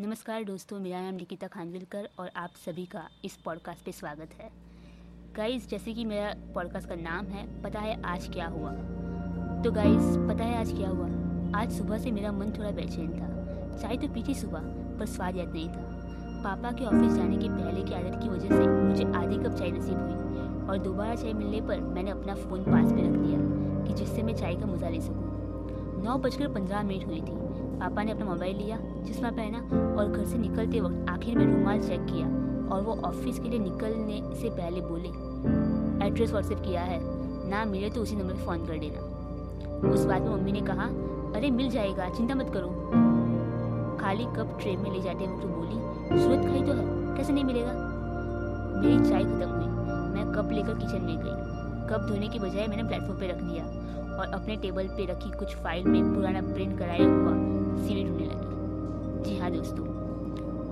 नमस्कार दोस्तों, मेरा नाम निकिता खानविलकर और आप सभी का इस पॉडकास्ट पे स्वागत है। गाइस जैसे कि मेरा पॉडकास्ट का नाम है, पता है आज क्या हुआ? तो गाइस पता है आज क्या हुआ? आज सुबह से मेरा मन थोड़ा बेचैन था। चाय तो पीछे सुबह, पर स्वाद याद नहीं था। पापा के ऑफ़िस जाने के पहले की आदत की वजह से मुझे आधी कप चाय नसीब हुई और दोबारा चाय मिलने पर मैंने अपना फ़ोन पास में रख दिया कि जिससे मैं चाय का मज़ा ले सकूँ। नौ बजकर पंद्रह मिनट हुई थी। पापा ने अपना मोबाइल लिया, चश्मा पहना और घर से निकलते वक्त आखिर में रुमाल चेक किया और वो ऑफ़िस के लिए निकलने से पहले बोले एड्रेस व्हाट्सएप किया है। ना मिले तो उसी नंबर पर फ़ोन कर देना। उस बात में मम्मी ने कहा, अरे, मिल जाएगा, चिंता मत करो। खाली कप ट्रेन में ले जाते वक्त बोली, सूरत खाई तो है, कैसे नहीं मिलेगा? मेरी चाय खत्म हुई। मैं कप लेकर किचन में गई। कप धोने के बजाय मैंने प्लेटफॉर्म पर रख दिया और अपने टेबल पे रखी कुछ फ़ाइल में पुराना प्रिंट कराया हुआ सीवी ढूँढने लगी। जी हाँ दोस्तों,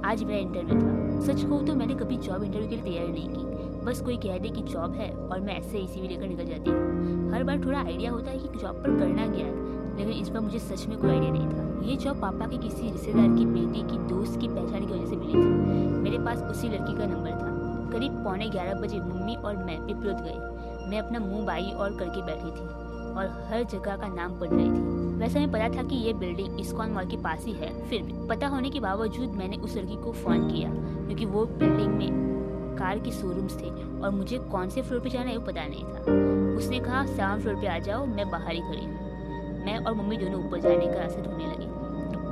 आज मेरा इंटरव्यू था। सच कहूँ तो मैंने कभी जॉब इंटरव्यू के लिए तैयारी नहीं की। बस कोई कह दे कि जॉब है और मैं ऐसे ही सीवी लेकर निकल जाती हूँ। हर बार थोड़ा आइडिया होता है कि जॉब पर करना क्या है, लेकिन इस बार मुझे सच में कोई आइडिया नहीं था। ये जॉब पापा के किसी रिश्तेदार की बेटी की दोस्त की पहचान की वजह से मिली थी। मेरे पास उसी लड़की का नंबर था। करीब पौने ग्यारह बजे मम्मी और मैं पिपरोद गए। मैं अपना मुँह बाई और करके बैठी थी। और हर जगह का नाम पढ़ रही थी। वैसे हमें पता था कि ये बिल्डिंग इस्कॉन मॉल के पास ही है। फिर भी पता होने के बावजूद मैंने उस लड़की को फ़ोन किया, क्योंकि वो बिल्डिंग में कार के शोरूम्स थे और मुझे कौन से फ्लोर पे जाना है वो पता नहीं था। उसने कहा सेवन फ्लोर पे आ जाओ, मैं बाहर ही खड़ी हूँ। मैं और मम्मी दोनों ऊपर जाने का रास्ता ढूँढने लगे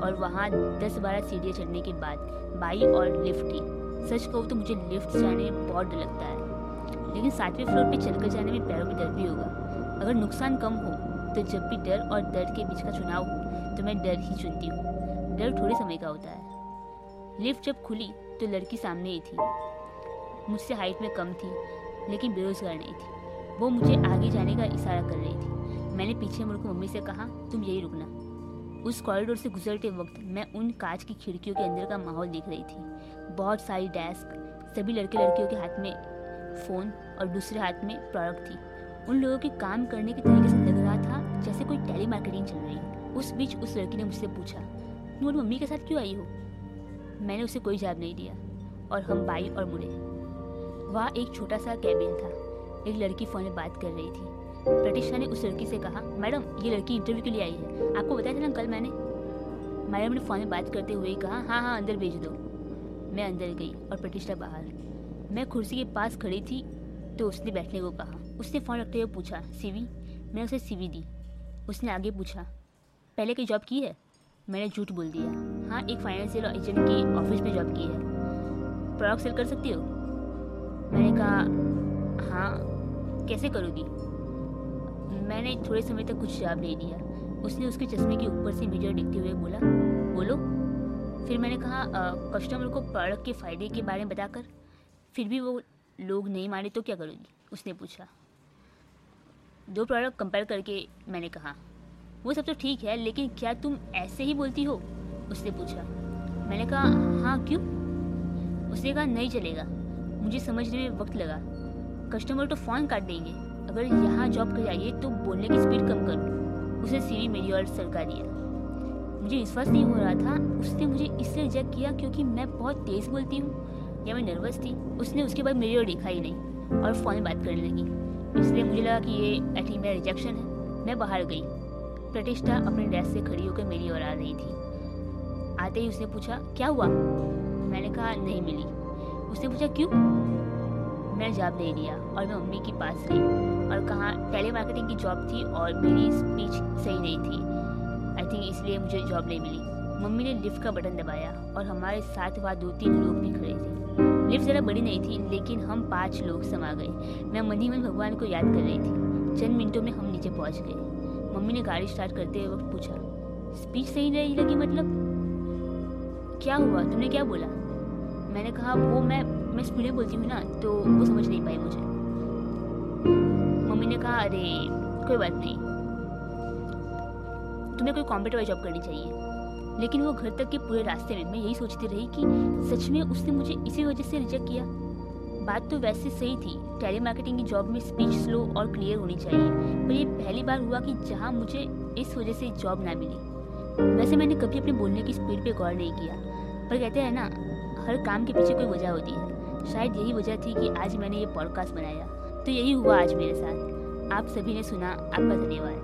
और वहाँ दस बारह सीढ़ियाँ चढ़ने के बाद बाई और लिफ्ट थी। सच कहूँ तो मुझे लिफ्ट जाने में बहुत डर लगता है, लेकिन सातवें फ्लोर पे चलकर जाने में पैरों में दर्द भी होगा। अगर नुकसान कम हो तो जब भी डर और दर्द के बीच का चुनाव हो तो मैं डर ही चुनती हूँ। डर थोड़े समय का होता है। लिफ्ट जब खुली तो लड़की सामने ही थी। मुझसे हाइट में कम थी, लेकिन बेरोजगार नहीं थी। वो मुझे आगे जाने का इशारा कर रही थी। मैंने पीछे मुड़कर मम्मी से कहा, तुम यही रुकना। उस कॉरिडोर से गुजरते वक्त मैं उन कांच की खिड़कियों के अंदर का माहौल देख रही थी। बहुत सारी डेस्क सभी लड़के लड़कियों के हाथ में फ़ोन और दूसरे हाथ में प्रोडक्ट थी। उन लोगों के काम करने के तरीके से लग रहा था जैसे कोई टेली मार्केटिंग चल रही उस बीच उस लड़की ने मुझसे पूछा तुम मम्मी के साथ क्यों आई हो? मैंने उसे कोई जवाब नहीं दिया और हम बाई और मुड़े। वहाँ एक छोटा सा कैबिन था। एक लड़की फ़ोन में बात कर रही थी। प्रतिष्ठा ने उस लड़की से कहा, मैडम, ये लड़की इंटरव्यू के लिए आई है। आपको बताया था ना कल मैंने? मैडम ने फ़ोन में बात करते हुए कहा हाँ हाँ अंदर भेज दो। मैं अंदर गई और प्रतिष्ठा बाहर। मैं कुर्सी के पास खड़ी थी तो उसने बैठने को कहा। उसने फ़ोन रखते हुए पूछा, सीवी, मैंने उसे सीवी दी। उसने आगे पूछा, पहले कोई जॉब की है? मैंने झूठ बोल दिया हाँ एक फाइनेंशियल एजेंट की ऑफ़िस में जॉब की है। प्रोडक्ट सेल कर सकती हो? मैंने कहा हाँ कैसे करोगी? मैंने थोड़े समय तक कुछ जवाब नहीं दिया। उसने उसके चश्मे के ऊपर से मिरर देखते हुए बोला, बोलो। फिर मैंने कहा कस्टमर को प्रोडक्ट के फ़ायदे के बारे में बताकर, फिर भी वो लोग नहीं माने तो क्या करोगी? उसने पूछा दो प्रोडक्ट कंपेयर करके मैंने कहा। वो सब तो ठीक है, लेकिन क्या तुम ऐसे ही बोलती हो? उसने पूछा। मैंने कहा हाँ क्यों? उसने कहा, नहीं चलेगा। मुझे समझने में वक्त लगा। कस्टमर तो फ़ोन काट देंगे। अगर यहाँ जॉब कर जाइए तो बोलने की स्पीड कम करो उसे सीवी मेरी और सरका दिया। मुझे विश्वास नहीं हो रहा था। उसने मुझे इसलिए रिजेक्ट किया क्योंकि मैं बहुत तेज़ बोलती हूँ। या मैं नर्वस थी। उसने उसके बाद मेरी ओर देखा ही नहीं और फ़ोन बात करने लगी। इसलिए मुझे लगा कि ये आई थिंक मेरा रिजेक्शन है। मैं बाहर गई। प्रतिष्ठा अपने डेस्क से खड़ी होकर मेरी ओर आ रही थी। आते ही उसने पूछा, क्या हुआ? मैंने कहा, नहीं मिली। उसने पूछा, क्यों? मैंने जवाब नहीं दिया और मैं मम्मी के पास गई और कहा टेली मार्केटिंग की जॉब थी और मेरी स्पीच सही नहीं थी। आई थिंक इसलिए मुझे जॉब नहीं मिली। मम्मी ने लिफ्ट का बटन दबाया और हमारे साथ वहाँ दो तीन लोग भी खड़े थे। लिफ्ट ज़रा बड़ी नहीं थी, लेकिन हम पाँच लोग समा गए। मैं मन ही मन भगवान को याद कर रही थी। चंद मिनटों में हम नीचे पहुँच गए। मम्मी ने गाड़ी स्टार्ट करते हुए वक्त पूछा स्पीच सही नहीं लगी मतलब? क्या हुआ? तुमने क्या बोला? मैंने कहा, वो मैं मैं स्पीड में बोलती हूँ ना तो वो समझ नहीं पाई मुझे। मम्मी ने कहा, अरे, कोई बात नहीं। तुम्हें कोई कॉम्प्यूटर वाली जॉब करनी चाहिए। लेकिन वो घर तक के पूरे रास्ते में मैं यही सोचती रही कि सच में उसने मुझे इसी वजह से रिजेक्ट किया। बात तो वैसे सही थी टेली मार्केटिंग की जॉब में स्पीच स्लो और क्लियर होनी चाहिए, पर ये पहली बार हुआ कि जहाँ मुझे इस वजह से जॉब ना मिली। वैसे मैंने कभी अपने बोलने की स्पीड पे गौर नहीं किया, पर कहते हैं ना, हर काम के पीछे कोई वजह होती है। शायद यही वजह थी कि आज मैंने ये पॉडकास्ट बनाया। तो यही हुआ आज मेरे साथ। आप सभी ने सुना आपका धन्यवाद।